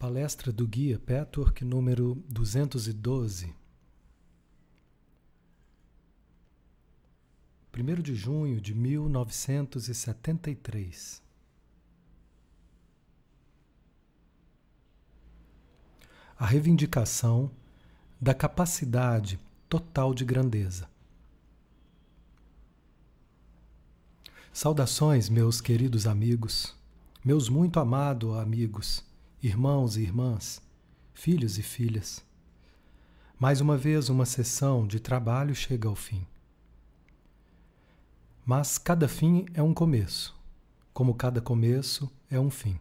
Palestra do Guia Petwork número 212. 1 de junho de 1973. A reivindicação da capacidade total de grandeza. Saudações, meus queridos amigos, meus muito amados amigos irmãos e irmãs, filhos e filhas. Mais uma vez, uma sessão de trabalho chega ao fim. Mas cada fim é um começo, como cada começo é um fim.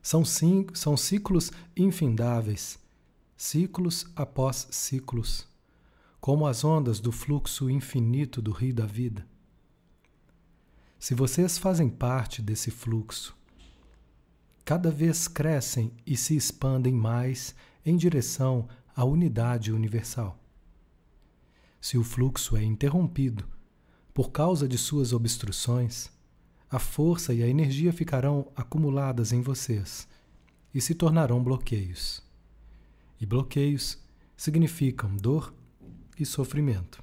São, cinco, são ciclos infindáveis, ciclos após ciclos, como as ondas do fluxo infinito do rio da vida. Se vocês fazem parte desse fluxo, cada vez crescem e se expandem mais em direção à unidade universal. Se o fluxo é interrompido por causa de suas obstruções, a força e a energia ficarão acumuladas em vocês e se tornarão bloqueios. E bloqueios significam dor e sofrimento.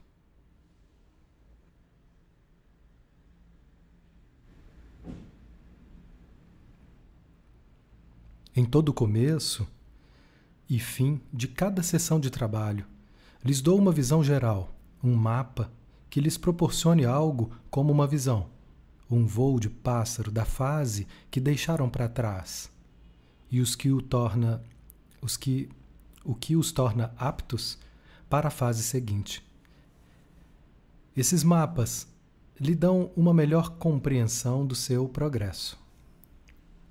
Em todo começo e fim de cada sessão de trabalho, lhes dou uma visão geral, um mapa que lhes proporcione algo como uma visão, um voo de pássaro da fase que deixaram para trás e os que o torna os que o que os torna aptos para a fase seguinte. Esses mapas lhe dão uma melhor compreensão do seu progresso.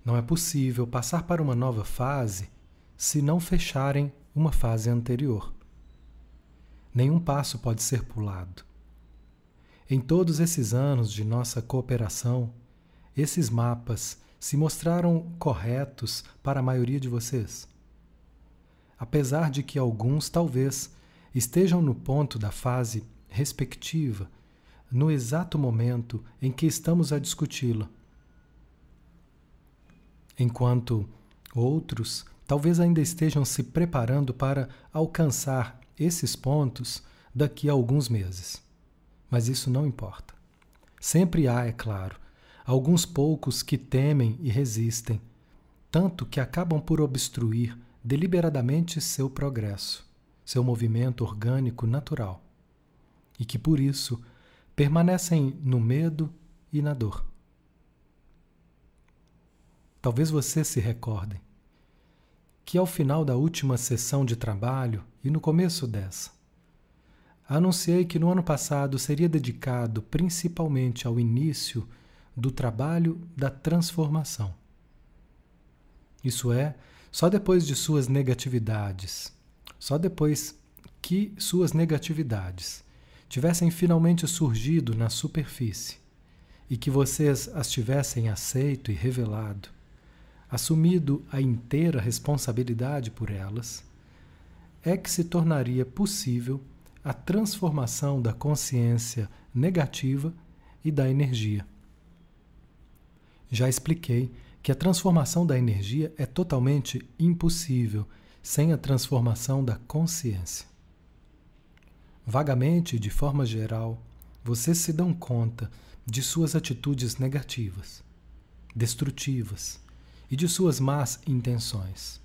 Não é possível passar para uma nova fase se não fecharem uma fase anterior. Nenhum passo pode ser pulado. Em todos esses anos de nossa cooperação, esses mapas se mostraram corretos para a maioria de vocês. Apesar de que alguns talvez estejam no ponto da fase respectiva, no exato momento em que estamos a discuti-la enquanto outros talvez ainda estejam se preparando para alcançar esses pontos daqui a alguns meses. Mas isso não importa. Sempre há, é claro, alguns poucos que temem e resistem, tanto que acabam por obstruir deliberadamente seu progresso, seu movimento orgânico natural, e que por isso permanecem no medo e na dor. Talvez vocês se recordem que ao final da última sessão de trabalho e no começo dessa, anunciei que no ano passado seria dedicado principalmente ao início do trabalho da transformação. Isso é, só depois de suas negatividades, só depois que suas negatividades tivessem finalmente surgido na superfície e que vocês as tivessem aceito e revelado, assumido a inteira responsabilidade por elas, é que se tornaria possível a transformação da consciência negativa e da energia. Já expliquei que a transformação da energia é totalmente impossível sem a transformação da consciência. Vagamente, de forma geral, vocês se dão conta de suas atitudes negativas, destrutivas, e de suas más intenções.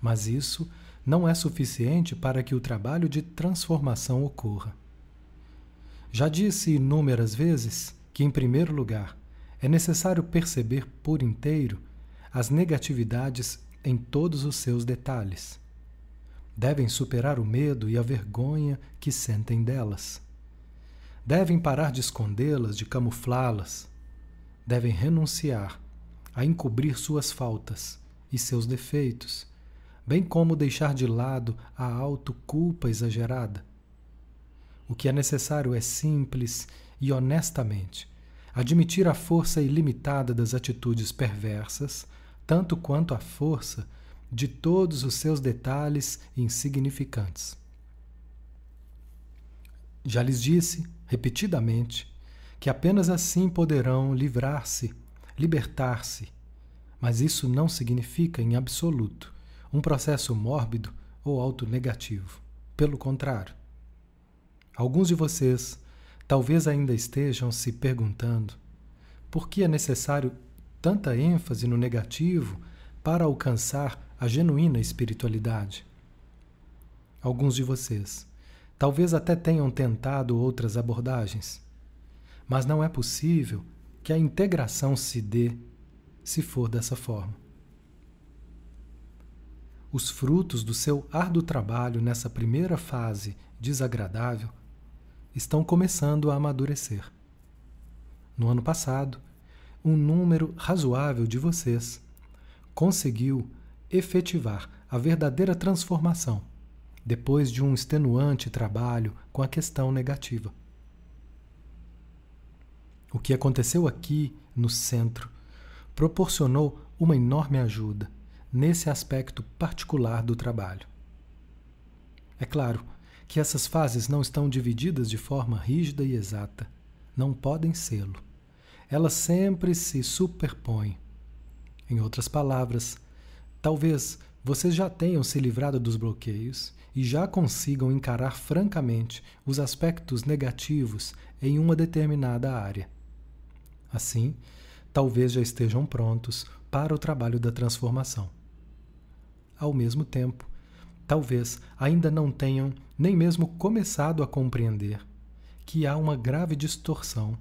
Mas isso não é suficiente para que o trabalho de transformação ocorra. Já disse inúmeras vezes que, em primeiro lugar, é necessário perceber por inteiro as negatividades em todos os seus detalhes. Devem superar o medo e a vergonha que sentem delas. Devem parar de escondê-las, de camuflá-las. Devem renunciar a encobrir suas faltas e seus defeitos, bem como deixar de lado a autoculpa exagerada. O que é necessário é simples e honestamente admitir a força ilimitada das atitudes perversas, tanto quanto a força de todos os seus detalhes insignificantes. Já lhes disse, repetidamente, que apenas assim poderão livrar-se libertar-se Mas isso não significa, em absoluto, um processo mórbido ou autonegativo. Pelo contrário. Alguns de vocês talvez ainda estejam se perguntando por que é necessário tanta ênfase no negativo para alcançar a genuína espiritualidade. Alguns de vocês talvez até tenham tentado outras abordagens, mas não é possível que a integração se dê se for dessa forma. Os frutos do seu árduo trabalho nessa primeira fase desagradável estão começando a amadurecer. No ano passado, um número razoável de vocês conseguiu efetivar a verdadeira transformação depois de um extenuante trabalho com a questão negativa. O que aconteceu aqui no centro proporcionou uma enorme ajuda nesse aspecto particular do trabalho. É claro que essas fases não estão divididas de forma rígida e exata. Não podem sê-lo. Elas sempre se superpõem. Em outras palavras, talvez vocês já tenham se livrado dos bloqueios e já consigam encarar francamente os aspectos negativos em uma determinada área. Assim, talvez já estejam prontos para o trabalho da transformação. Ao mesmo tempo, talvez ainda não tenham nem mesmo começado a compreender que há uma grave distorção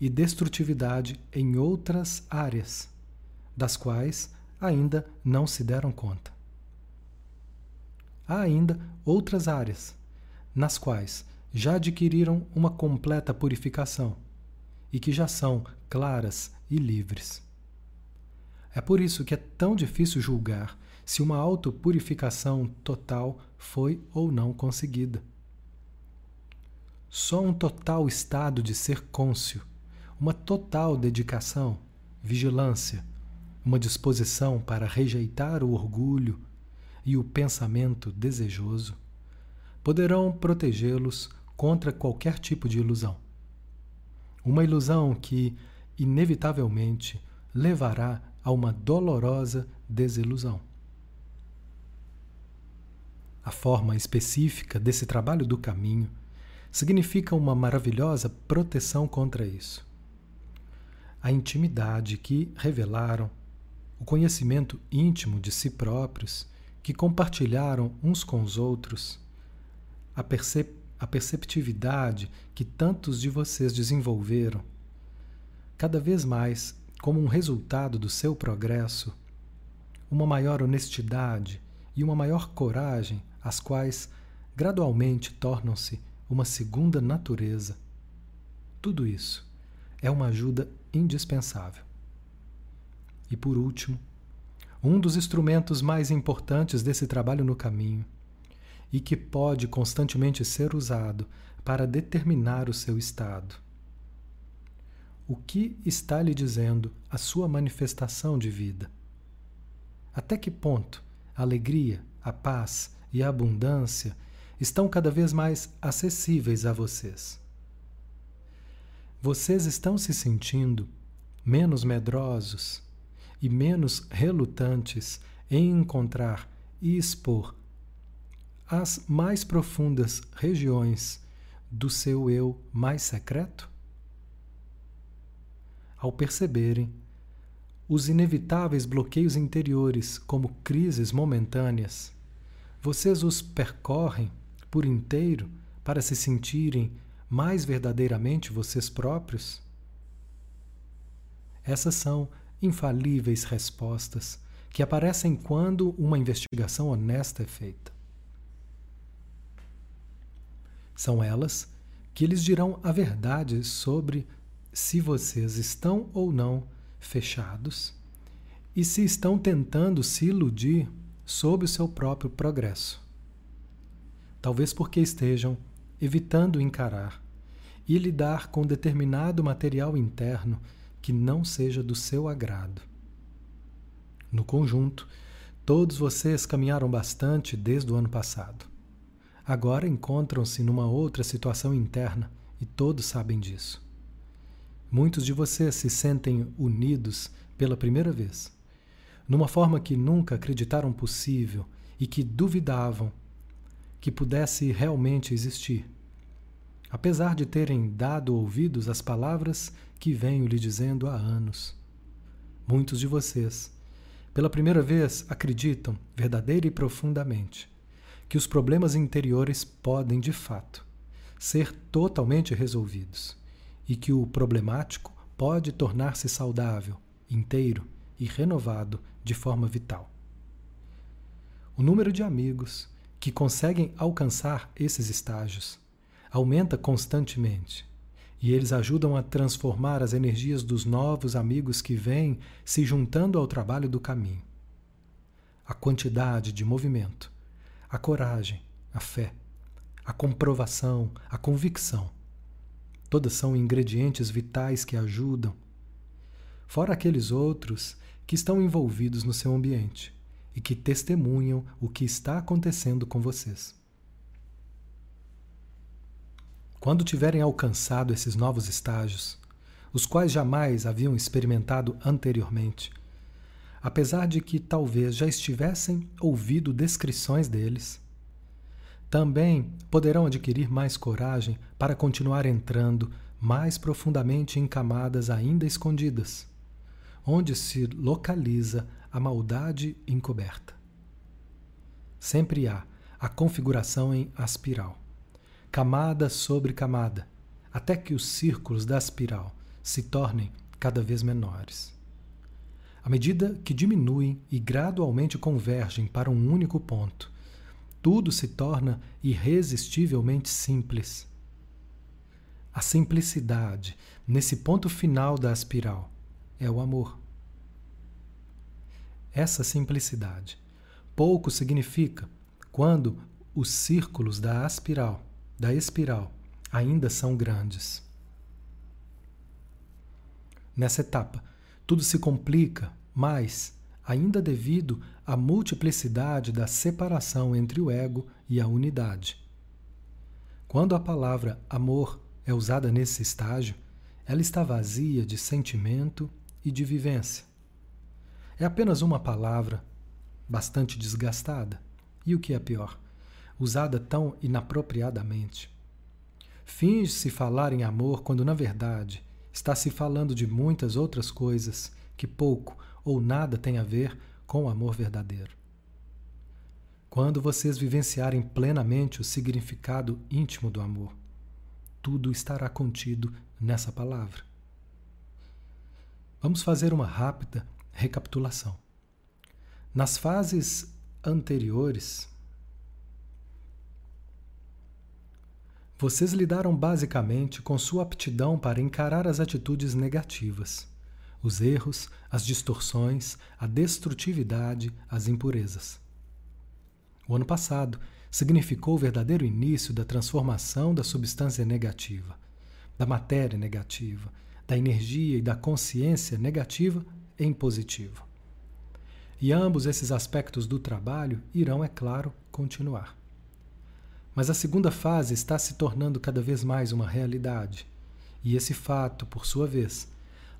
e destrutividade em outras áreas, das quais ainda não se deram conta. Há ainda outras áreas, nas quais já adquiriram uma completa purificação e que já são claras e livres. É por isso que é tão difícil julgar se uma autopurificação total foi ou não conseguida. Só um total estado de ser cônscio, uma total dedicação, vigilância, uma disposição para rejeitar o orgulho e o pensamento desejoso poderão protegê-los contra qualquer tipo de ilusão. Uma ilusão que, inevitavelmente, levará a uma dolorosa desilusão. A forma específica desse trabalho do caminho significa uma maravilhosa proteção contra isso. A intimidade que revelaram, o conhecimento íntimo de si próprios que compartilharam uns com os outros, a, percep a perceptividade que tantos de vocês desenvolveram, cada vez mais como um resultado do seu progresso, uma maior honestidade e uma maior coragem, as quais gradualmente tornam-se uma segunda natureza. Tudo isso é uma ajuda indispensável. E por último, um dos instrumentos mais importantes desse trabalho no caminho e que pode constantemente ser usado para determinar o seu estado. O que está lhe dizendo a sua manifestação de vida? Até que ponto a alegria, a paz e a abundância estão cada vez mais acessíveis a vocês? Vocês estão se sentindo menos medrosos, e menos relutantes em encontrar e expor as mais profundas regiões do seu eu mais secreto? Ao perceberem os inevitáveis bloqueios interiores como crises momentâneas, vocês os percorrem por inteiro para se sentirem mais verdadeiramente vocês próprios? Essas são infalíveis respostas que aparecem quando uma investigação honesta é feita. São elas que lhes dirão a verdade sobre se vocês estão ou não fechados e se estão tentando se iludir sobre o seu próprio progresso. Talvez porque estejam evitando encarar e lidar com determinado material interno que não seja do seu agrado. No conjunto, todos vocês caminharam bastante desde o ano passado. Agora encontram-se numa outra situação interna e todos sabem disso. Muitos de vocês se sentem unidos pela primeira vez numa forma que nunca acreditaram possível e que duvidavam que pudesse realmente existir, apesar de terem dado ouvidos às palavras que venho lhe dizendo há anos. Muitos de vocês, pela primeira vez, acreditam verdadeira e profundamente que os problemas interiores podem, de fato, ser totalmente resolvidos e que o problemático pode tornar-se saudável, inteiro e renovado de forma vital. O número de amigos que conseguem alcançar esses estágios aumenta constantemente e eles ajudam a transformar as energias dos novos amigos que vêm se juntando ao trabalho do caminho. A quantidade de movimento, a coragem, a fé, a comprovação, a convicção. Todas são ingredientes vitais que ajudam, fora aqueles outros que estão envolvidos no seu ambiente e que testemunham o que está acontecendo com vocês. Quando tiverem alcançado esses novos estágios, os quais jamais haviam experimentado anteriormente, apesar de que talvez já estivessem ouvido descrições deles, também poderão adquirir mais coragem para continuar entrando mais profundamente em camadas ainda escondidas onde se localiza a maldade encoberta. Sempre há a configuração em aspiral, camada sobre camada, até que os círculos da espiral se tornem cada vez menores. À medida que diminuem e gradualmente convergem para um único ponto, tudo se torna irresistivelmente simples. A simplicidade, nesse ponto final da espiral, é o amor. Essa simplicidade pouco significa quando os círculos da aspiral, da espiral, ainda são grandes. Nessa etapa, tudo se complica mais, ainda devido à multiplicidade da separação entre o ego e a unidade. Quando a palavra amor é usada nesse estágio, ela está vazia de sentimento e de vivência. É apenas uma palavra, bastante desgastada, e o que é pior, usada tão inapropriadamente. Finge-se falar em amor quando, na verdade, está se falando de muitas outras coisas que pouco ou nada têm a ver com o amor verdadeiro. Quando vocês vivenciarem plenamente o significado íntimo do amor, tudo estará contido nessa palavra. Vamos fazer uma rápida recapitulação. Nas fases anteriores, vocês lidaram basicamente com sua aptidão para encarar as atitudes negativas, os erros, as distorções, a destrutividade, as impurezas. O ano passado significou o verdadeiro início da transformação da substância negativa, da matéria negativa, da energia e da consciência negativa em positivo. E ambos esses aspectos do trabalho irão, é claro, continuar. Mas a segunda fase está se tornando cada vez mais uma realidade, e esse fato, por sua vez,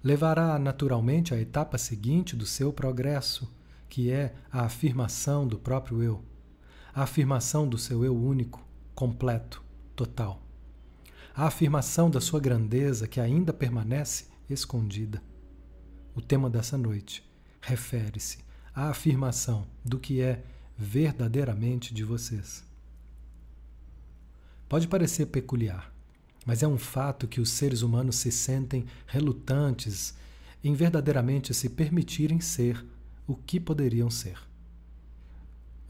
levará naturalmente à etapa seguinte do seu progresso, que é a afirmação do próprio eu, a afirmação do seu eu único, completo, total a afirmação da sua grandeza que ainda permanece escondida. O tema dessa noite refere-se à afirmação do que é verdadeiramente de vocês. Pode parecer peculiar, mas é um fato que os seres humanos se sentem relutantes em verdadeiramente se permitirem ser o que poderiam ser.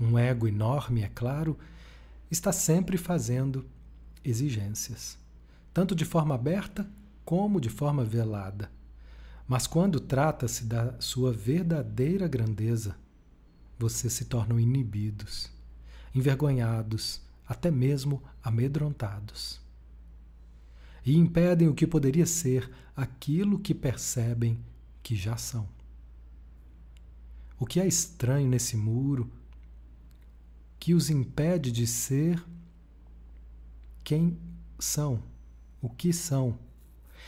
Um ego enorme, é claro, está sempre fazendo exigências tanto de forma aberta como de forma velada. Mas quando trata-se da sua verdadeira grandeza, vocês se tornam inibidos, envergonhados, até mesmo amedrontados. E impedem o que poderia ser aquilo que percebem que já são. O que é estranho nesse muro que os impede de ser quem são o que são,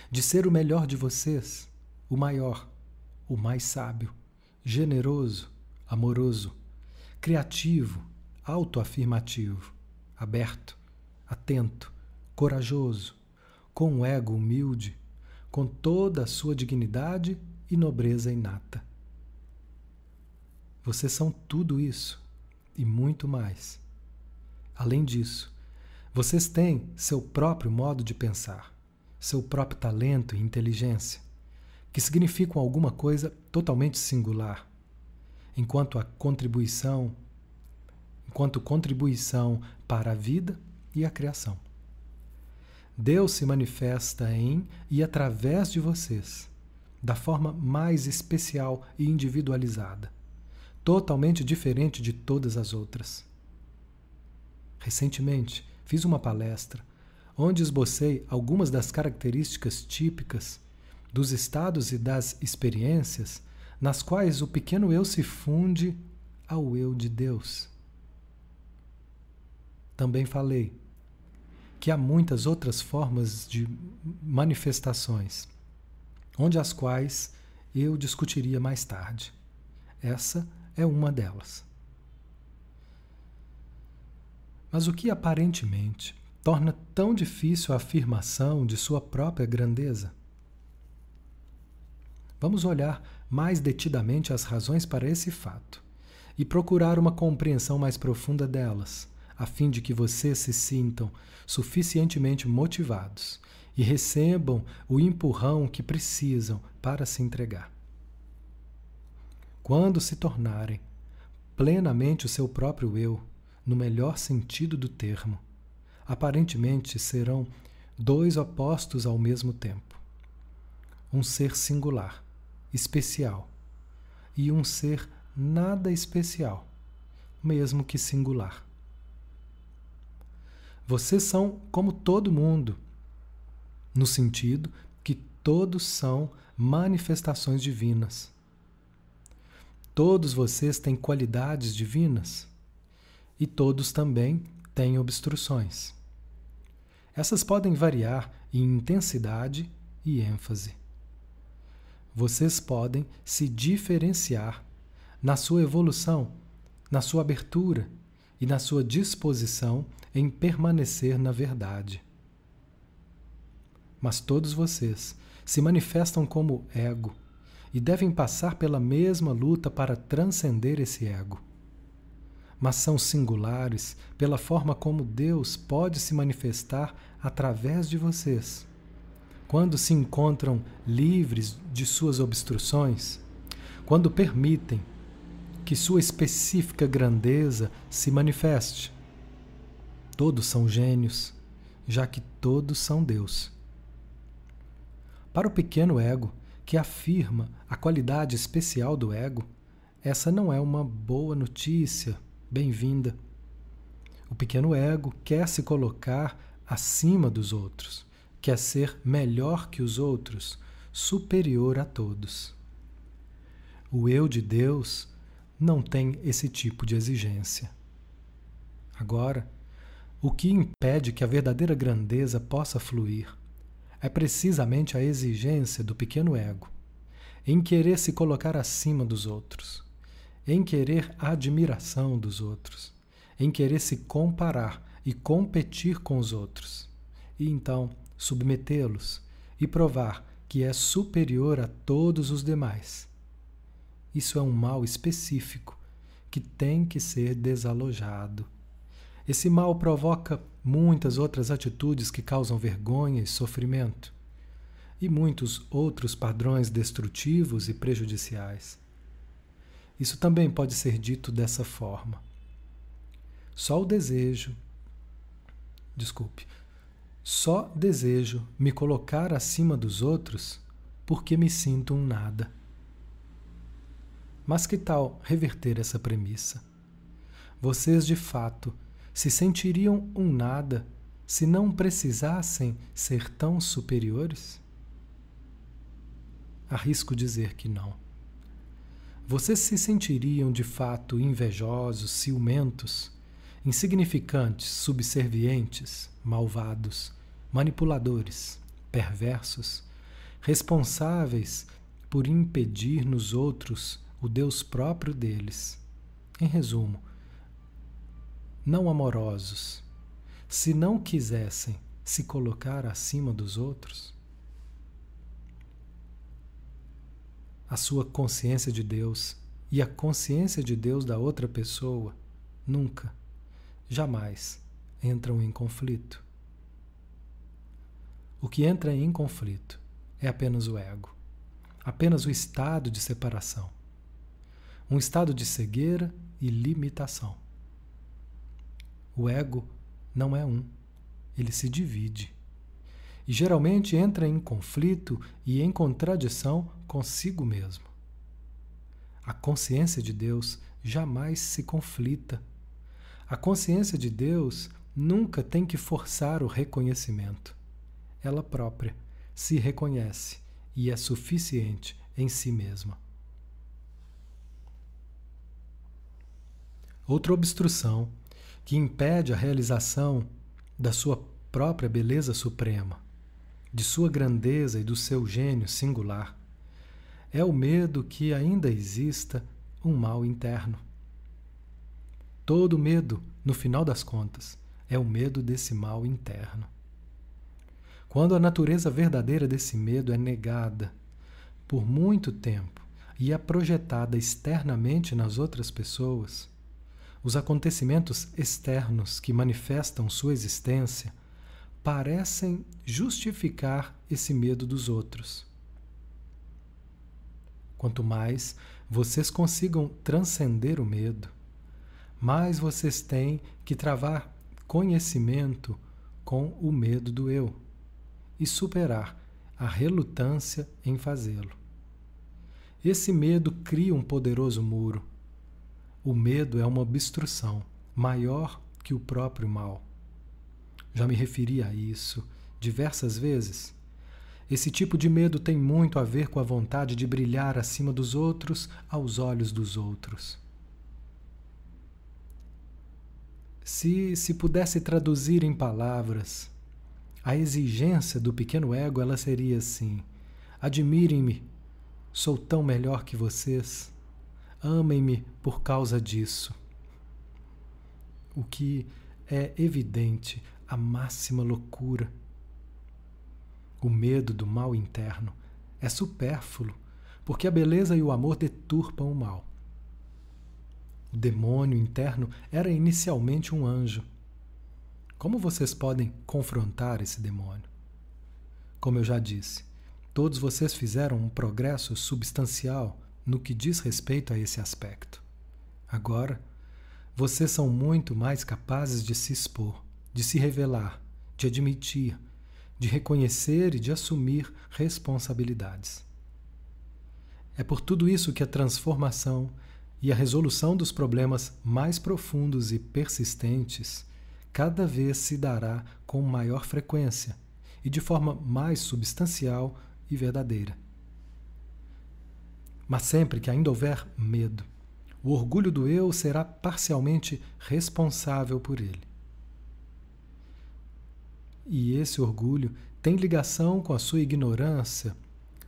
de ser o melhor de vocês, o maior, o mais sábio, generoso, amoroso, criativo, autoafirmativo, aberto, atento, corajoso, com um ego humilde, com toda a sua dignidade e nobreza inata. Vocês são tudo isso e muito mais. Além disso, vocês têm seu próprio modo de pensar, seu próprio talento e inteligência, que significam alguma coisa totalmente singular, enquanto a contribuição, enquanto contribuição para a vida e a criação. Deus se manifesta em e através de vocês, da forma mais especial e individualizada, totalmente diferente de todas as outras. Recentemente, fiz uma palestra onde esbocei algumas das características típicas dos estados e das experiências nas quais o pequeno eu se funde ao eu de Deus. Também falei que há muitas outras formas de manifestações, onde as quais eu discutiria mais tarde. Essa é uma delas. Mas o que aparentemente torna tão difícil a afirmação de sua própria grandeza? Vamos olhar mais detidamente as razões para esse fato e procurar uma compreensão mais profunda delas, a fim de que vocês se sintam suficientemente motivados e recebam o empurrão que precisam para se entregar. Quando se tornarem plenamente o seu próprio eu, no melhor sentido do termo, aparentemente serão dois opostos ao mesmo tempo. Um ser singular, especial, e um ser nada especial, mesmo que singular. Vocês são como todo mundo, no sentido que todos são manifestações divinas. Todos vocês têm qualidades divinas e todos também têm obstruções. Essas podem variar em intensidade e ênfase. Vocês podem se diferenciar na sua evolução, na sua abertura e na sua disposição em permanecer na verdade. Mas todos vocês se manifestam como ego e devem passar pela mesma luta para transcender esse ego. Mas são singulares pela forma como Deus pode se manifestar através de vocês. Quando se encontram livres de suas obstruções, quando permitem que sua específica grandeza se manifeste. Todos são gênios, já que todos são Deus. Para o pequeno ego, que afirma a qualidade especial do ego, essa não é uma boa notícia, bem-vinda. O pequeno ego quer se colocar acima dos outros, quer ser melhor que os outros, superior a todos. O eu de Deus não tem esse tipo de exigência. Agora, o que impede que a verdadeira grandeza possa fluir é precisamente a exigência do pequeno ego, em querer se colocar acima dos outros, em querer a admiração dos outros, em querer se comparar e competir com os outros, e então submetê-los e provar que é superior a todos os demais isso é um mal específico que tem que ser desalojado. Esse mal provoca muitas outras atitudes que causam vergonha e sofrimento, e muitos outros padrões destrutivos e prejudiciais. Isso também pode ser dito dessa forma. Só o desejo, desculpe, só desejo me colocar acima dos outros porque me sinto um nada. Mas que tal reverter essa premissa? Vocês de fato se sentiriam um nada se não precisassem ser tão superiores? Arrisco dizer que não. Vocês se sentiriam de fato invejosos, ciumentos, insignificantes, subservientes, malvados, manipuladores, perversos, responsáveis por impedir nos outros o Deus próprio deles. Em resumo, não amorosos, se não quisessem se colocar acima dos outros, a sua consciência de Deus e a consciência de Deus da outra pessoa nunca, jamais entram em conflito. O que entra em conflito é apenas o ego, apenas o estado de separação, um estado de cegueira e limitação. O ego não é um, ele se divide. E geralmente entra em conflito e em contradição consigo mesmo. A consciência de Deus jamais se conflita. A consciência de Deus nunca tem que forçar o reconhecimento. Ela própria se reconhece e é suficiente em si mesma. Outra obstrução que impede a realização da sua própria beleza suprema, de sua grandeza e do seu gênio singular, é o medo que ainda exista um mal interno. Todo medo, no final das contas, é o medo desse mal interno. Quando a natureza verdadeira desse medo é negada por muito tempo e é projetada externamente nas outras pessoas, os acontecimentos externos que manifestam sua existência parecem justificar esse medo dos outros. Quanto mais vocês consigam transcender o medo, mais vocês têm que travar conhecimento com o medo do eu e superar a relutância em fazê-lo. Esse medo cria um poderoso muro o medo é uma obstrução maior que o próprio mal. Já me referi a isso diversas vezes. Esse tipo de medo tem muito a ver com a vontade de brilhar acima dos outros aos olhos dos outros. Se se pudesse traduzir em palavras, a exigência do pequeno ego ela seria assim: admirem-me, sou tão melhor que vocês. Amem-me por causa disso. O que é evidente, a máxima loucura. O medo do mal interno é supérfluo, porque a beleza e o amor deturpam o mal. O demônio interno era inicialmente um anjo. Como vocês podem confrontar esse demônio? Como eu já disse, todos vocês fizeram um progresso substancial no que diz respeito a esse aspecto. Agora, vocês são muito mais capazes de se expor, de se revelar, de admitir, de reconhecer e de assumir responsabilidades. É por tudo isso que a transformação e a resolução dos problemas mais profundos e persistentes cada vez se dará com maior frequência e de forma mais substancial e verdadeira. Mas sempre que ainda houver medo, o orgulho do eu será parcialmente responsável por ele. E esse orgulho tem ligação com a sua ignorância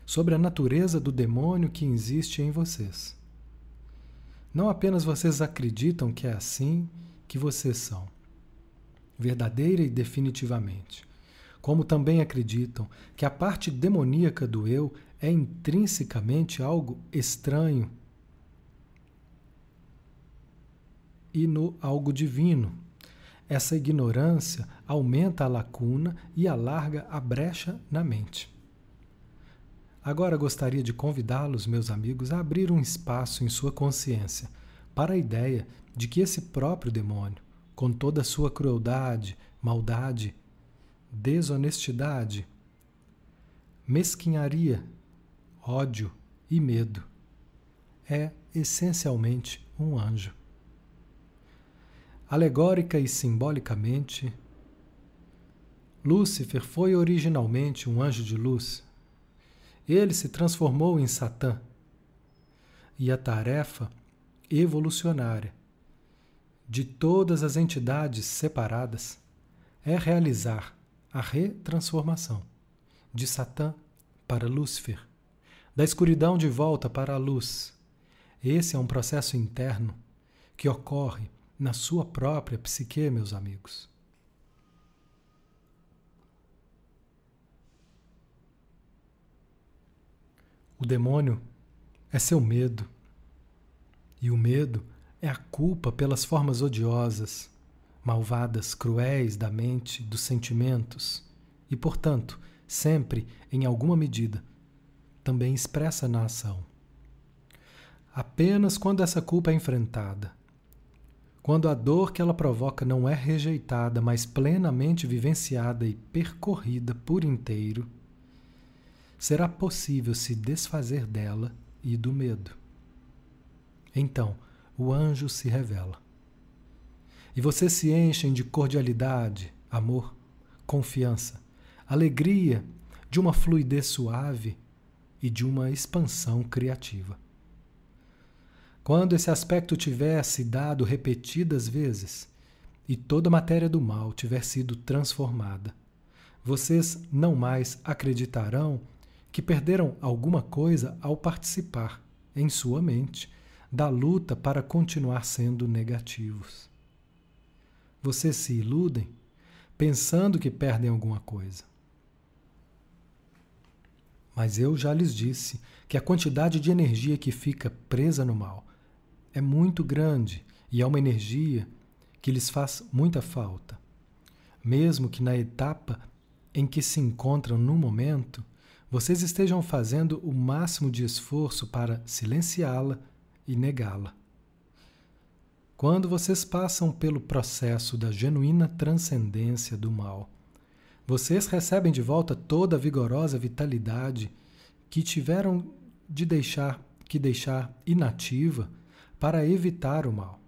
sobre a natureza do demônio que existe em vocês. Não apenas vocês acreditam que é assim que vocês são, verdadeira e definitivamente, como também acreditam que a parte demoníaca do eu é intrinsecamente algo estranho e no algo divino. Essa ignorância aumenta a lacuna e alarga a brecha na mente. Agora gostaria de convidá-los, meus amigos, a abrir um espaço em sua consciência para a ideia de que esse próprio demônio, com toda a sua crueldade, maldade, desonestidade, mesquinharia ódio e medo. É essencialmente um anjo. Alegórica e simbolicamente, Lúcifer foi originalmente um anjo de luz. Ele se transformou em Satã. E a tarefa evolucionária de todas as entidades separadas é realizar a retransformação de Satã para Lúcifer da escuridão de volta para a luz. Esse é um processo interno que ocorre na sua própria psique, meus amigos. O demônio é seu medo. E o medo é a culpa pelas formas odiosas, malvadas, cruéis da mente, dos sentimentos, e, portanto, sempre, em alguma medida, também expressa na ação. Apenas quando essa culpa é enfrentada, quando a dor que ela provoca não é rejeitada, mas plenamente vivenciada e percorrida por inteiro, será possível se desfazer dela e do medo. Então, o anjo se revela. E vocês se enchem de cordialidade, amor, confiança, alegria, de uma fluidez suave e de uma expansão criativa. Quando esse aspecto tiver se dado repetidas vezes e toda a matéria do mal tiver sido transformada, vocês não mais acreditarão que perderam alguma coisa ao participar, em sua mente, da luta para continuar sendo negativos. Vocês se iludem pensando que perdem alguma coisa. Mas eu já lhes disse que a quantidade de energia que fica presa no mal é muito grande e é uma energia que lhes faz muita falta. Mesmo que na etapa em que se encontram no momento, vocês estejam fazendo o máximo de esforço para silenciá-la e negá-la. Quando vocês passam pelo processo da genuína transcendência do mal, vocês recebem de volta toda a vigorosa vitalidade que tiveram de deixar que deixar inativa para evitar o mal.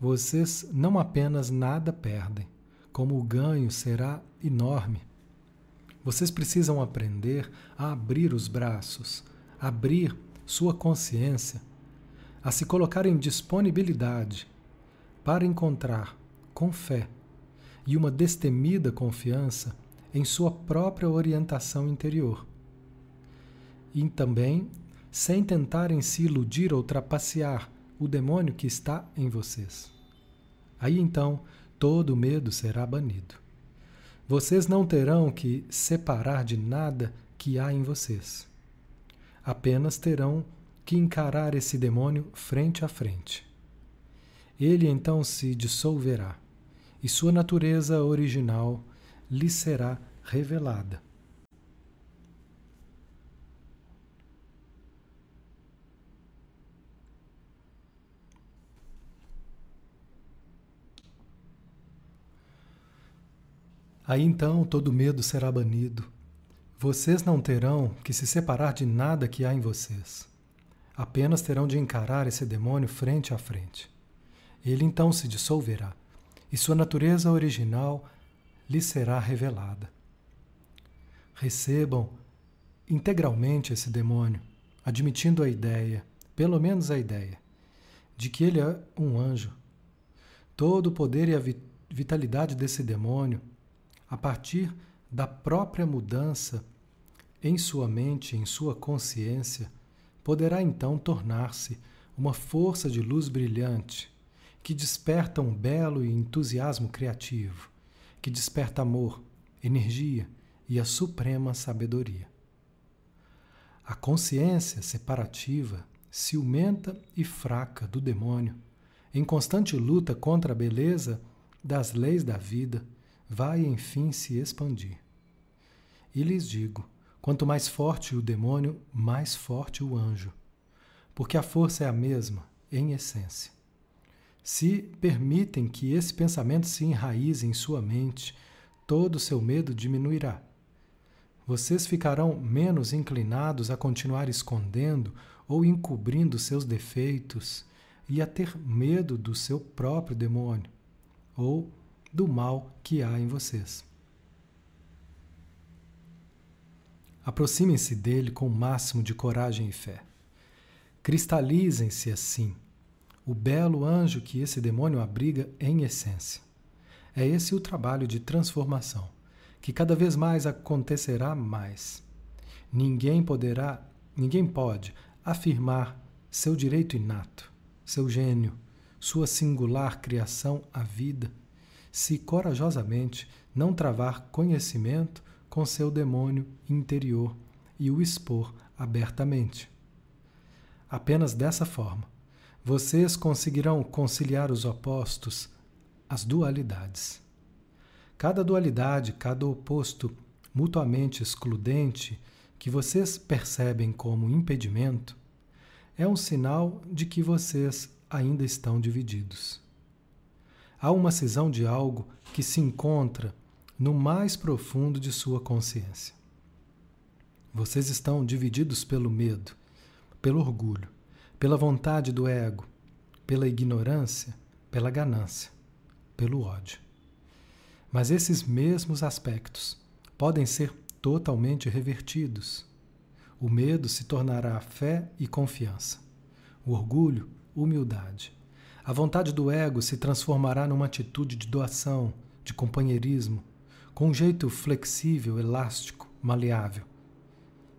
Vocês não apenas nada perdem, como o ganho será enorme. Vocês precisam aprender a abrir os braços, abrir sua consciência, a se colocar em disponibilidade para encontrar, com fé e uma destemida confiança, em sua própria orientação interior. E também sem tentarem se iludir ou trapacear o demônio que está em vocês. Aí então todo medo será banido. Vocês não terão que separar de nada que há em vocês. Apenas terão que encarar esse demônio frente a frente. Ele então se dissolverá e sua natureza original lhe será revelada. Aí então todo medo será banido. Vocês não terão que se separar de nada que há em vocês. Apenas terão de encarar esse demônio frente a frente. Ele então se dissolverá e sua natureza original lhe será revelada. Recebam integralmente esse demônio, admitindo a ideia, pelo menos a ideia, de que ele é um anjo. Todo o poder e a vitalidade desse demônio a partir da própria mudança em sua mente, em sua consciência, poderá então tornar-se uma força de luz brilhante que desperta um belo e entusiasmo criativo, que desperta amor, energia e a suprema sabedoria. A consciência separativa, ciumenta e fraca do demônio, em constante luta contra a beleza das leis da vida, vai enfim se expandir. E lhes digo: quanto mais forte o demônio, mais forte o anjo, porque a força é a mesma, em essência. Se permitem que esse pensamento se enraize em sua mente, todo o seu medo diminuirá. Vocês ficarão menos inclinados a continuar escondendo ou encobrindo seus defeitos e a ter medo do seu próprio demônio, ou do mal que há em vocês. Aproximem-se dele com o máximo de coragem e fé. Cristalizem-se assim, o belo anjo que esse demônio abriga em essência. É esse o trabalho de transformação, que cada vez mais acontecerá mais. Ninguém poderá, ninguém pode afirmar seu direito inato, seu gênio, sua singular criação à vida, se corajosamente não travar conhecimento com seu demônio interior e o expor abertamente. Apenas dessa forma, vocês conseguirão conciliar os opostos, as dualidades. Cada dualidade, cada oposto mutuamente excludente que vocês percebem como impedimento é um sinal de que vocês ainda estão divididos. Há uma cisão de algo que se encontra no mais profundo de sua consciência. Vocês estão divididos pelo medo, pelo orgulho, pela vontade do ego, pela ignorância, pela ganância, pelo ódio. Mas esses mesmos aspectos podem ser totalmente revertidos. O medo se tornará fé e confiança. O orgulho, humildade. A vontade do ego se transformará numa atitude de doação, de companheirismo, com um jeito flexível, elástico, maleável.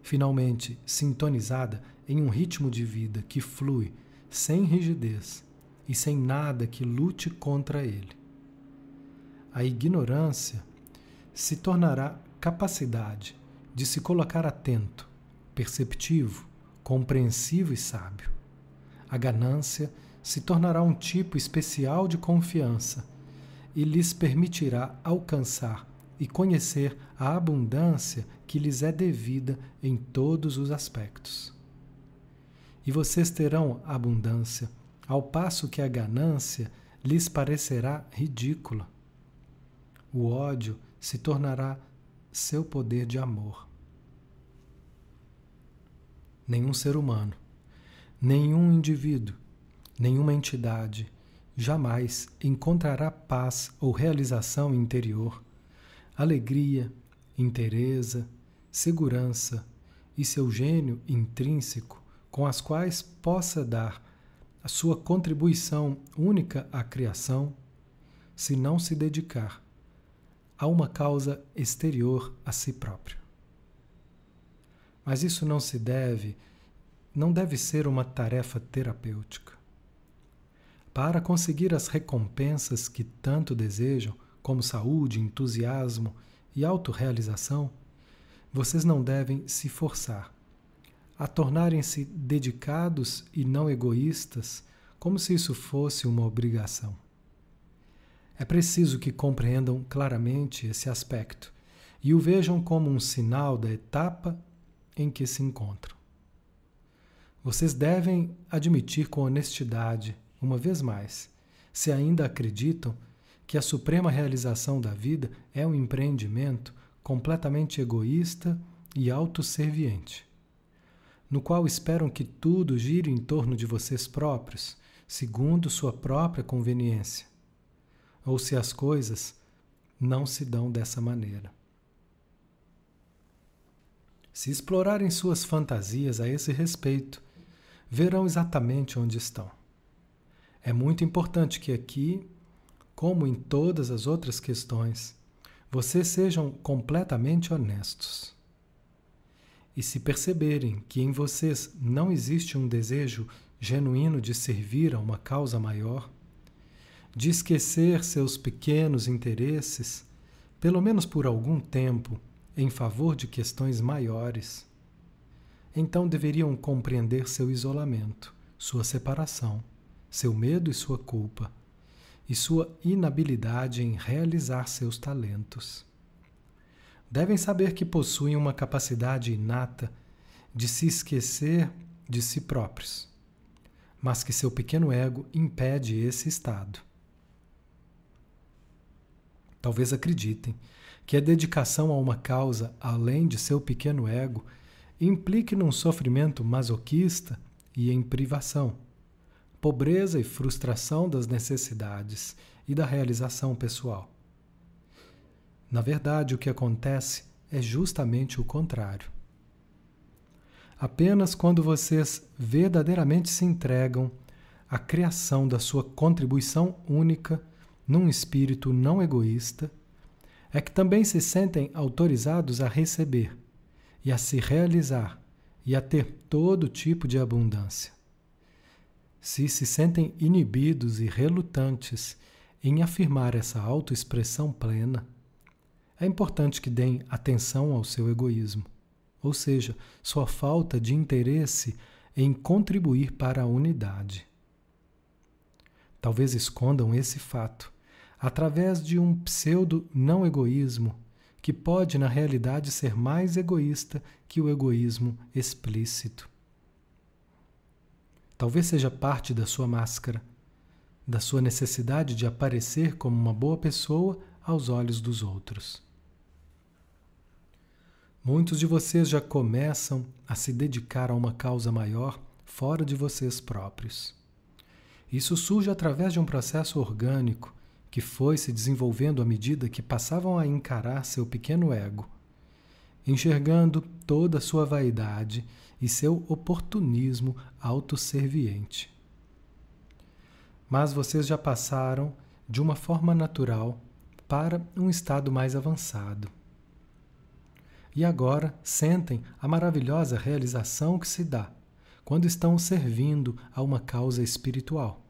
Finalmente, sintonizada em um ritmo de vida que flui sem rigidez e sem nada que lute contra ele. A ignorância se tornará capacidade de se colocar atento, perceptivo, compreensivo e sábio. A ganância se tornará um tipo especial de confiança e lhes permitirá alcançar e conhecer a abundância que lhes é devida em todos os aspectos. E vocês terão abundância, ao passo que a ganância lhes parecerá ridícula. O ódio se tornará seu poder de amor. Nenhum ser humano, nenhum indivíduo, nenhuma entidade jamais encontrará paz ou realização interior alegria, inteireza, segurança e seu gênio intrínseco com as quais possa dar a sua contribuição única à criação, se não se dedicar a uma causa exterior a si próprio. Mas isso não se deve, não deve ser uma tarefa terapêutica. Para conseguir as recompensas que tanto desejam, como saúde, entusiasmo e autorrealização, vocês não devem se forçar a tornarem-se dedicados e não egoístas, como se isso fosse uma obrigação. É preciso que compreendam claramente esse aspecto e o vejam como um sinal da etapa em que se encontram. Vocês devem admitir com honestidade, uma vez mais, se ainda acreditam que a suprema realização da vida é um empreendimento completamente egoísta e autosserviente, no qual esperam que tudo gire em torno de vocês próprios, segundo sua própria conveniência, ou se as coisas não se dão dessa maneira. Se explorarem suas fantasias a esse respeito, verão exatamente onde estão. É muito importante que aqui como em todas as outras questões, vocês sejam completamente honestos. E se perceberem que em vocês não existe um desejo genuíno de servir a uma causa maior, de esquecer seus pequenos interesses, pelo menos por algum tempo, em favor de questões maiores, então deveriam compreender seu isolamento, sua separação, seu medo e sua culpa e sua inabilidade em realizar seus talentos. Devem saber que possuem uma capacidade inata de se esquecer de si próprios, mas que seu pequeno ego impede esse estado. Talvez acreditem que a dedicação a uma causa além de seu pequeno ego implique num sofrimento masoquista e em privação pobreza e frustração das necessidades e da realização pessoal. Na verdade, o que acontece é justamente o contrário. Apenas quando vocês verdadeiramente se entregam à criação da sua contribuição única num espírito não egoísta, é que também se sentem autorizados a receber e a se realizar e a ter todo tipo de abundância se se sentem inibidos e relutantes em afirmar essa autoexpressão plena, é importante que deem atenção ao seu egoísmo, ou seja, sua falta de interesse em contribuir para a unidade. Talvez escondam esse fato através de um pseudo não egoísmo que pode, na realidade, ser mais egoísta que o egoísmo explícito. Talvez seja parte da sua máscara, da sua necessidade de aparecer como uma boa pessoa aos olhos dos outros. Muitos de vocês já começam a se dedicar a uma causa maior fora de vocês próprios. Isso surge através de um processo orgânico que foi se desenvolvendo à medida que passavam a encarar seu pequeno ego, enxergando toda a sua vaidade e seu oportunismo autosserviente. Mas vocês já passaram de uma forma natural para um estado mais avançado. E agora sentem a maravilhosa realização que se dá quando estão servindo a uma causa espiritual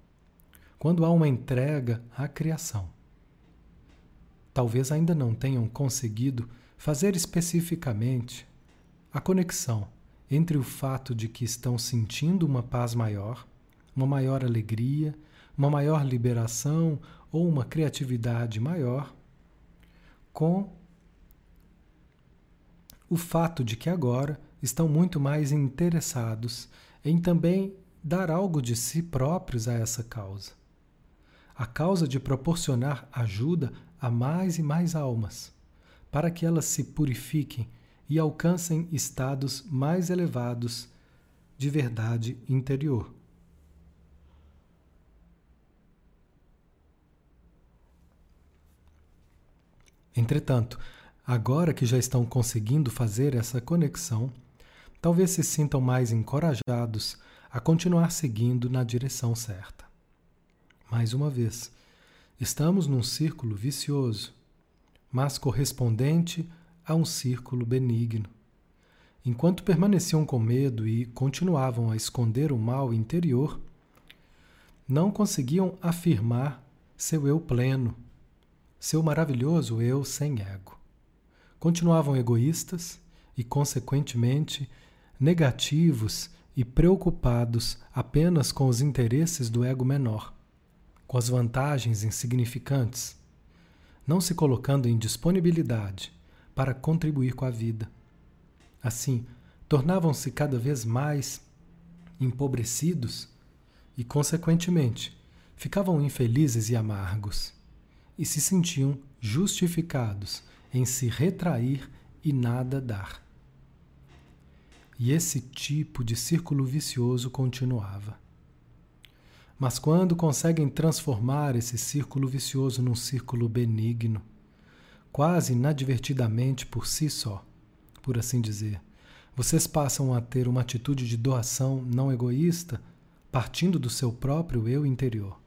quando há uma entrega à criação. Talvez ainda não tenham conseguido fazer especificamente a conexão entre o fato de que estão sentindo uma paz maior, uma maior alegria, uma maior liberação ou uma criatividade maior, com o fato de que agora estão muito mais interessados em também dar algo de si próprios a essa causa a causa de proporcionar ajuda a mais e mais almas, para que elas se purifiquem e alcancem estados mais elevados de verdade interior. Entretanto, agora que já estão conseguindo fazer essa conexão, talvez se sintam mais encorajados a continuar seguindo na direção certa. Mais uma vez, estamos num círculo vicioso, mas correspondente a um círculo benigno. Enquanto permaneciam com medo e continuavam a esconder o mal interior, não conseguiam afirmar seu eu pleno, seu maravilhoso eu sem ego. Continuavam egoístas e, consequentemente, negativos e preocupados apenas com os interesses do ego menor com as vantagens insignificantes, não se colocando em disponibilidade para contribuir com a vida. Assim, tornavam-se cada vez mais empobrecidos e, consequentemente, ficavam infelizes e amargos, e se sentiam justificados em se retrair e nada dar. E esse tipo de círculo vicioso continuava. Mas quando conseguem transformar esse círculo vicioso num círculo benigno, quase inadvertidamente por si só, por assim dizer, vocês passam a ter uma atitude de doação não egoísta, partindo do seu próprio eu interior.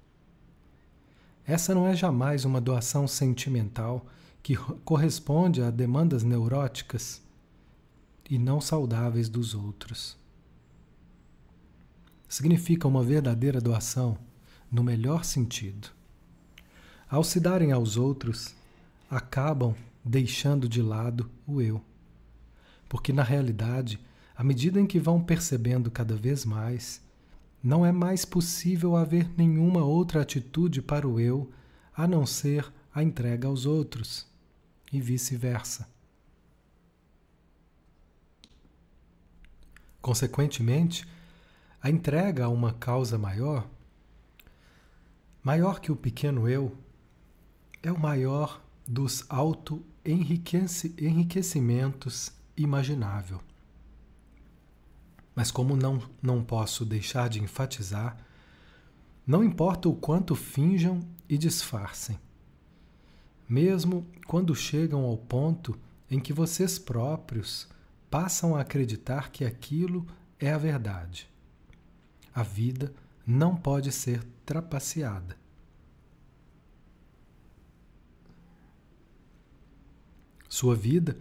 Essa não é jamais uma doação sentimental que corresponde a demandas neuróticas e não saudáveis dos outros significa uma verdadeira doação no melhor sentido. Ao se darem aos outros, acabam deixando de lado o eu. Porque na realidade, à medida em que vão percebendo cada vez mais, não é mais possível haver nenhuma outra atitude para o eu a não ser a entrega aos outros, e vice-versa. Consequentemente, a entrega a uma causa maior, maior que o pequeno eu, é o maior dos auto-enriquecimentos imaginável. Mas como não, não posso deixar de enfatizar, não importa o quanto finjam e disfarcem, mesmo quando chegam ao ponto em que vocês próprios passam a acreditar que aquilo é a verdade a vida não pode ser trapaceada. Sua vida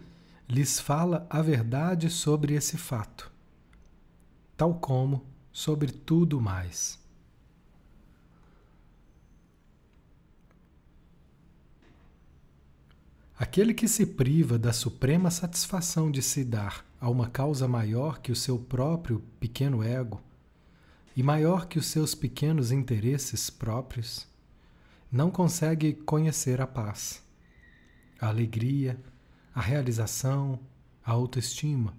lhes fala a verdade sobre esse fato, tal como sobre tudo mais. Aquele que se priva da suprema satisfação de se dar a uma causa maior que o seu próprio pequeno ego e maior que os seus pequenos interesses próprios, não consegue conhecer a paz, a alegria, a realização, a autoestima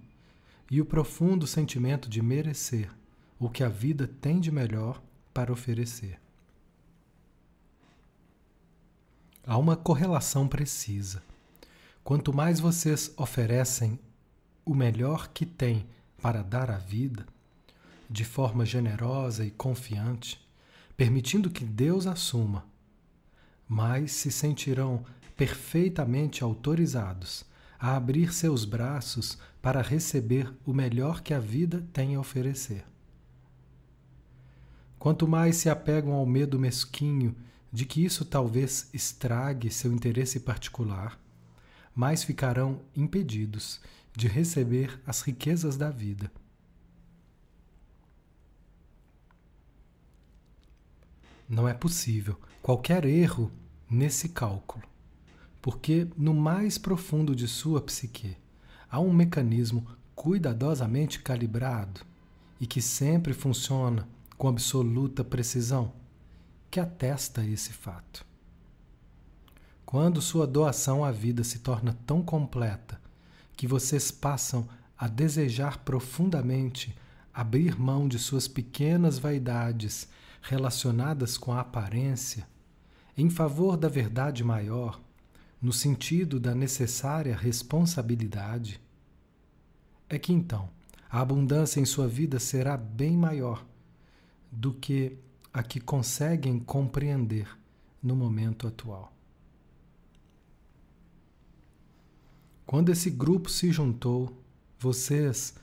e o profundo sentimento de merecer o que a vida tem de melhor para oferecer. Há uma correlação precisa. Quanto mais vocês oferecem o melhor que têm para dar à vida, de forma generosa e confiante, permitindo que Deus assuma, mais se sentirão perfeitamente autorizados a abrir seus braços para receber o melhor que a vida tem a oferecer. Quanto mais se apegam ao medo mesquinho de que isso talvez estrague seu interesse particular, mais ficarão impedidos de receber as riquezas da vida. Não é possível qualquer erro nesse cálculo, porque no mais profundo de sua psique há um mecanismo cuidadosamente calibrado e que sempre funciona com absoluta precisão que atesta esse fato. Quando sua doação à vida se torna tão completa que vocês passam a desejar profundamente abrir mão de suas pequenas vaidades relacionadas com a aparência em favor da verdade maior, no sentido da necessária responsabilidade, é que então a abundância em sua vida será bem maior do que a que conseguem compreender no momento atual. Quando esse grupo se juntou, vocês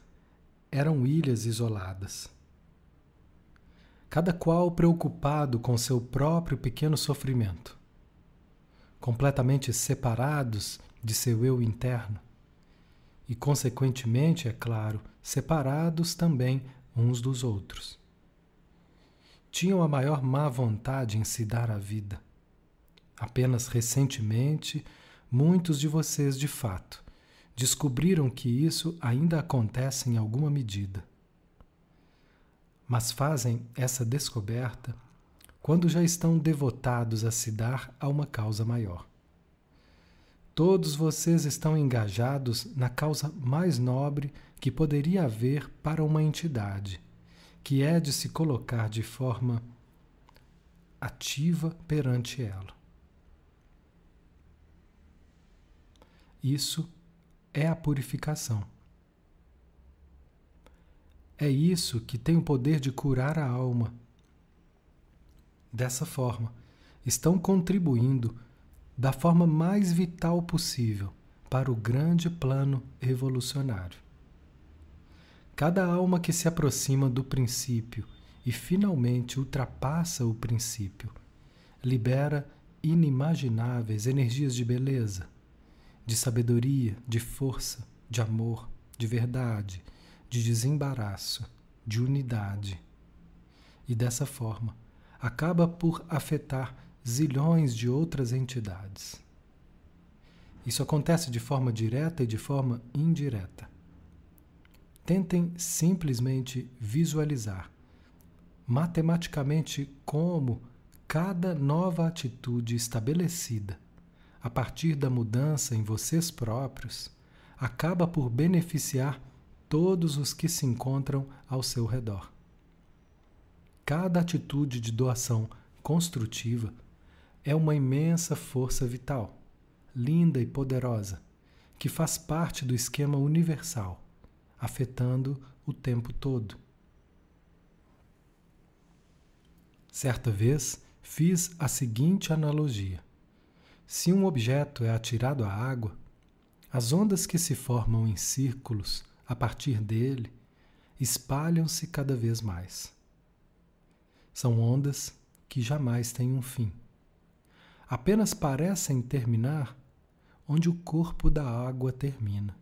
eram ilhas isoladas. Cada qual preocupado com seu próprio pequeno sofrimento, completamente separados de seu eu interno e, consequentemente, é claro, separados também uns dos outros tinham a maior má vontade em se dar a vida. Apenas recentemente, muitos de vocês, de fato, descobriram que isso ainda acontece em alguma medida. Mas fazem essa descoberta quando já estão devotados a se dar a uma causa maior. Todos vocês estão engajados na causa mais nobre que poderia haver para uma entidade que é de se colocar de forma ativa perante ela. Isso é a purificação. É isso que tem o poder de curar a alma. Dessa forma, estão contribuindo da forma mais vital possível para o grande plano evolucionário. Cada alma que se aproxima do princípio e finalmente ultrapassa o princípio libera inimagináveis energias de beleza, de sabedoria, de força, de amor, de verdade, de desembaraço, de unidade. E dessa forma, acaba por afetar zilhões de outras entidades. Isso acontece de forma direta e de forma indireta. Tentem simplesmente visualizar matematicamente como cada nova atitude estabelecida a partir da mudança em vocês próprios acaba por beneficiar todos os que se encontram ao seu redor. Cada atitude de doação construtiva é uma imensa força vital, linda e poderosa, que faz parte do esquema universal afetando o tempo todo. Certa vez fiz a seguinte analogia: se um objeto é atirado à água, as ondas que se formam em círculos a partir dele espalham-se cada vez mais. São ondas que jamais têm um fim. Apenas parecem terminar onde o corpo da água termina.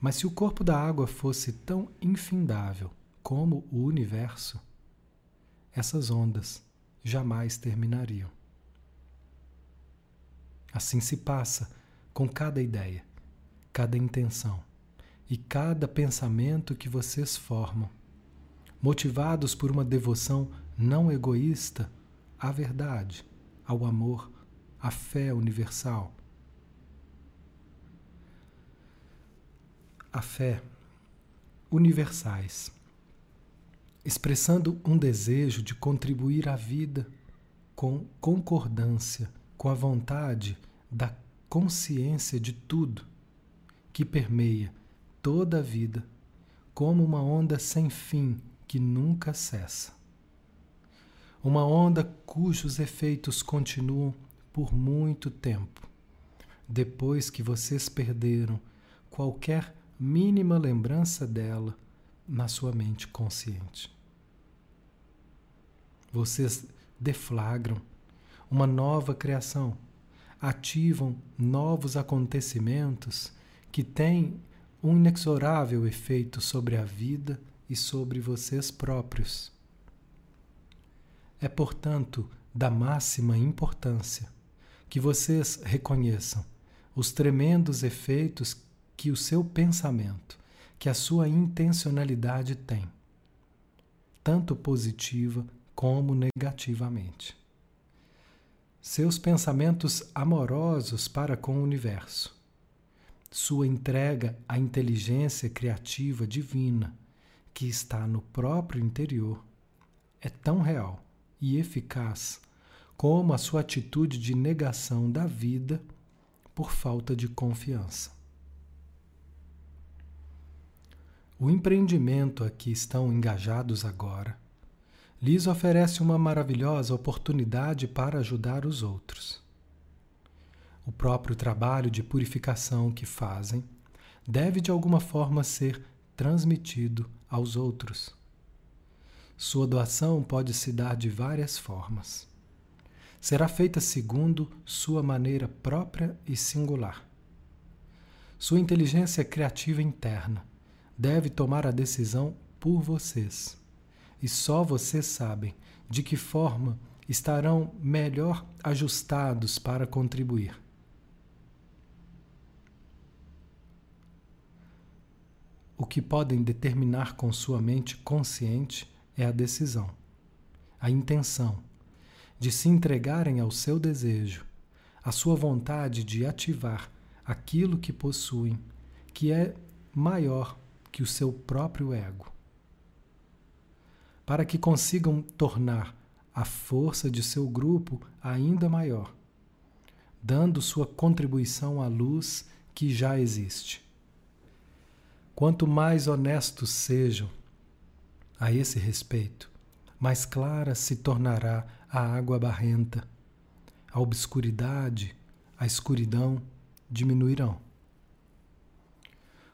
Mas se o corpo da água fosse tão infindável como o universo, essas ondas jamais terminariam. Assim se passa com cada ideia, cada intenção e cada pensamento que vocês formam, motivados por uma devoção não egoísta à verdade, ao amor, à fé universal. A fé universais, expressando um desejo de contribuir à vida com concordância com a vontade da consciência de tudo que permeia toda a vida, como uma onda sem fim que nunca cessa. Uma onda cujos efeitos continuam por muito tempo, depois que vocês perderam qualquer mínima lembrança dela na sua mente consciente. Vocês deflagram uma nova criação, ativam novos acontecimentos que têm um inexorável efeito sobre a vida e sobre vocês próprios. É, portanto, da máxima importância que vocês reconheçam os tremendos efeitos que o seu pensamento, que a sua intencionalidade tem, tanto positiva como negativamente. Seus pensamentos amorosos para com o universo, sua entrega à inteligência criativa divina que está no próprio interior é tão real e eficaz como a sua atitude de negação da vida por falta de confiança. O empreendimento a que estão engajados agora lhes oferece uma maravilhosa oportunidade para ajudar os outros. O próprio trabalho de purificação que fazem deve de alguma forma ser transmitido aos outros. Sua doação pode se dar de várias formas. Será feita segundo sua maneira própria e singular. Sua inteligência criativa interna deve tomar a decisão por vocês e só vocês sabem de que forma estarão melhor ajustados para contribuir. O que podem determinar com sua mente consciente é a decisão, a intenção de se entregarem ao seu desejo, a sua vontade de ativar aquilo que possuem, que é maior que o seu próprio ego para que consigam tornar a força de seu grupo ainda maior, dando sua contribuição à luz que já existe. Quanto mais honestos sejam a esse respeito, mais clara se tornará a água barrenta, a obscuridade, a escuridão diminuirão.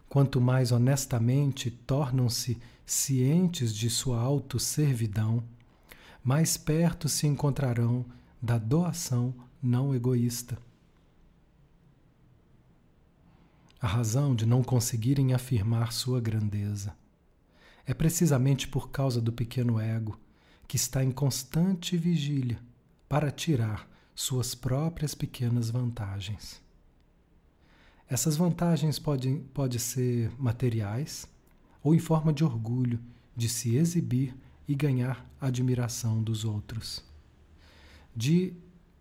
Quanto mais honestamente tornam-se cientes de sua autosservidão, mais perto se encontrarão da doação não egoísta. A razão de não conseguirem afirmar sua grandeza é precisamente por causa do pequeno ego que está em constante vigília para tirar suas próprias pequenas vantagens. Essas vantagens podem pode ser materiais, ou em forma de orgulho de se exibir e ganhar admiração dos outros, de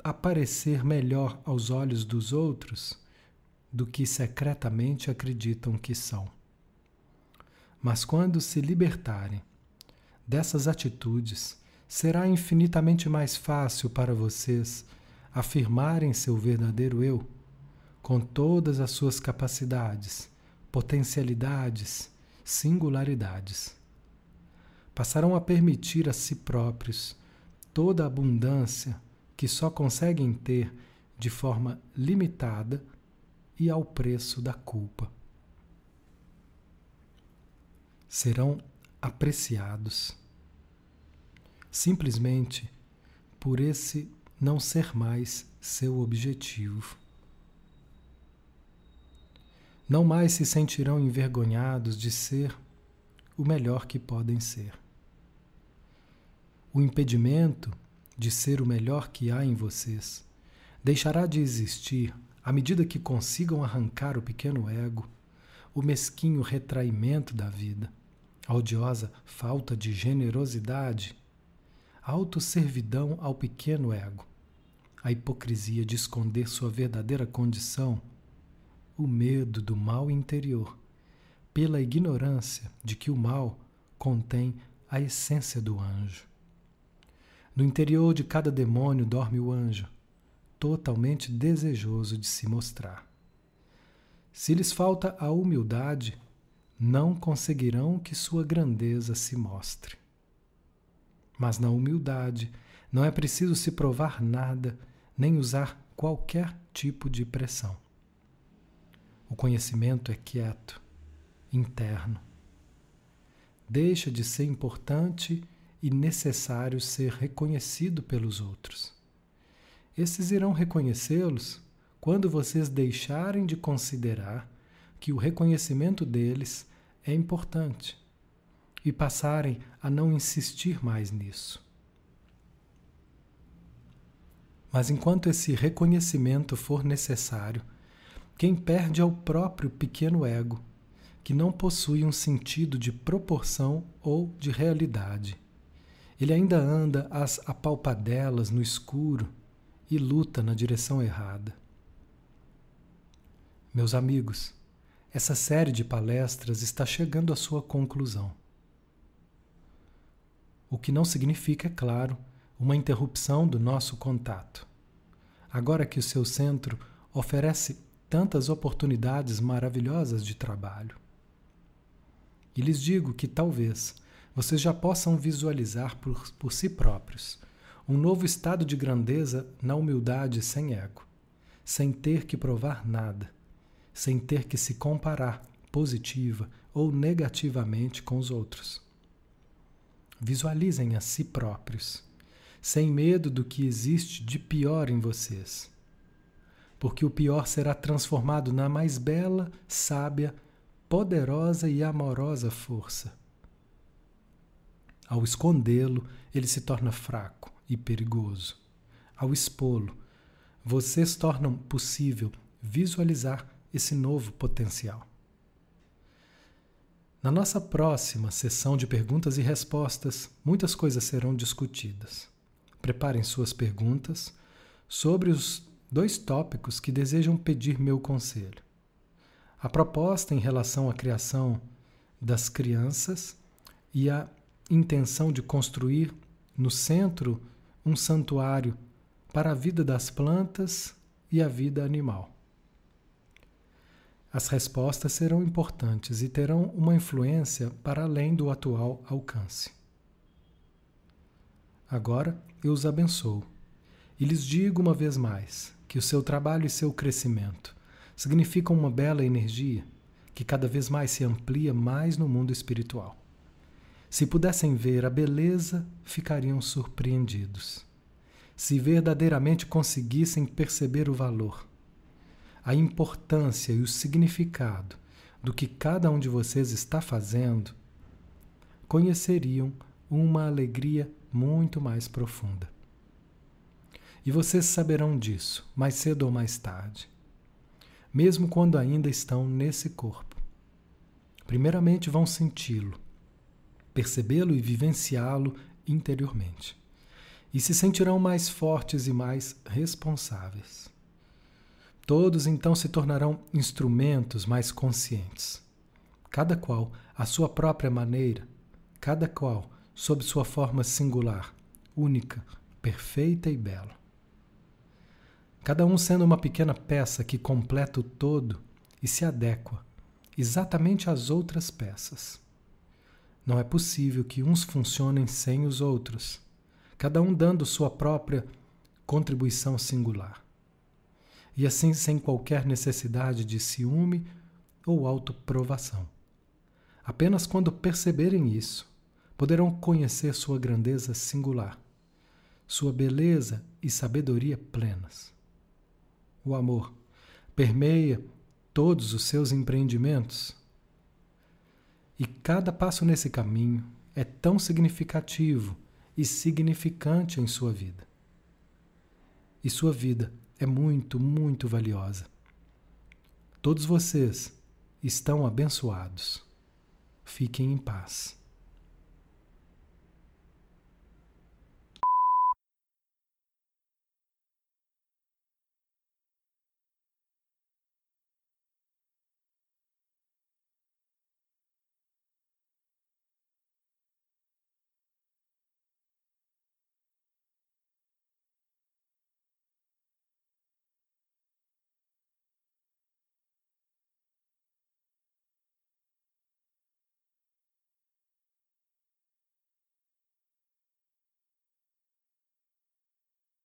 aparecer melhor aos olhos dos outros do que secretamente acreditam que são. Mas quando se libertarem dessas atitudes, será infinitamente mais fácil para vocês afirmarem seu verdadeiro eu, com todas as suas capacidades, potencialidades singularidades. Passarão a permitir a si próprios toda a abundância que só conseguem ter de forma limitada e ao preço da culpa. Serão apreciados simplesmente por esse não ser mais seu objetivo não mais se sentirão envergonhados de ser o melhor que podem ser. O impedimento de ser o melhor que há em vocês deixará de existir à medida que consigam arrancar o pequeno ego, o mesquinho retraimento da vida, a odiosa falta de generosidade, a autosservidão ao pequeno ego, a hipocrisia de esconder sua verdadeira condição, o medo do mal interior, pela ignorância de que o mal contém a essência do anjo. No interior de cada demônio dorme o anjo, totalmente desejoso de se mostrar. Se lhes falta a humildade, não conseguirão que sua grandeza se mostre. Mas na humildade não é preciso se provar nada, nem usar qualquer tipo de pressão. O conhecimento é quieto, interno. Deixa de ser importante e necessário ser reconhecido pelos outros. Esses irão reconhecê-los quando vocês deixarem de considerar que o reconhecimento deles é importante e passarem a não insistir mais nisso. Mas enquanto esse reconhecimento for necessário, quem perde é o próprio pequeno ego, que não possui um sentido de proporção ou de realidade. Ele ainda anda às apalpadelas no escuro e luta na direção errada. Meus amigos, essa série de palestras está chegando à sua conclusão. O que não significa, é claro, uma interrupção do nosso contato. Agora que o seu centro oferece tantas oportunidades maravilhosas de trabalho. E lhes digo que talvez vocês já possam visualizar por, por si próprios um novo estado de grandeza na humildade sem ego, sem ter que provar nada, sem ter que se comparar positiva ou negativamente com os outros. Visualizem a si próprios, sem medo do que existe de pior em vocês. Porque o pior será transformado na mais bela, sábia, poderosa e amorosa força. Ao escondê-lo, ele se torna fraco e perigoso. Ao expô-lo, vocês tornam possível visualizar esse novo potencial. Na nossa próxima sessão de perguntas e respostas, muitas coisas serão discutidas. Preparem suas perguntas sobre os dois tópicos que desejam pedir meu conselho. A proposta em relação à criação das crianças e a intenção de construir no centro um santuário para a vida das plantas e a vida animal. As respostas serão importantes e terão uma influência para além do atual alcance. Agora eu os abençoo e lhes digo uma vez mais que o seu trabalho e seu crescimento significam uma bela energia que cada vez mais se amplia mais no mundo espiritual. Se pudessem ver a beleza, ficariam surpreendidos. Se verdadeiramente conseguissem perceber o valor, a importância e o significado do que cada um de vocês está fazendo, conheceriam uma alegria muito mais profunda. E vocês saberão disso mais cedo ou mais tarde, mesmo quando ainda estão nesse corpo. Primeiramente vão senti-lo, percebê-lo e vivenciá-lo interiormente. E se sentirão mais fortes e mais responsáveis. Todos então se tornarão instrumentos mais conscientes, cada qual à sua própria maneira, cada qual sob sua forma singular, única, perfeita e bela. Cada um sendo uma pequena peça que completa o todo e se adequa exatamente às outras peças. Não é possível que uns funcionem sem os outros, cada um dando sua própria contribuição singular e assim sem qualquer necessidade de ciúme ou autoprovação. Apenas quando perceberem isso, poderão conhecer sua grandeza singular, sua beleza e sabedoria plenas. O amor permeia todos os seus empreendimentos e cada passo nesse caminho é tão significativo e significante em sua vida. E sua vida é muito, muito valiosa. Todos vocês estão abençoados. Fiquem em paz.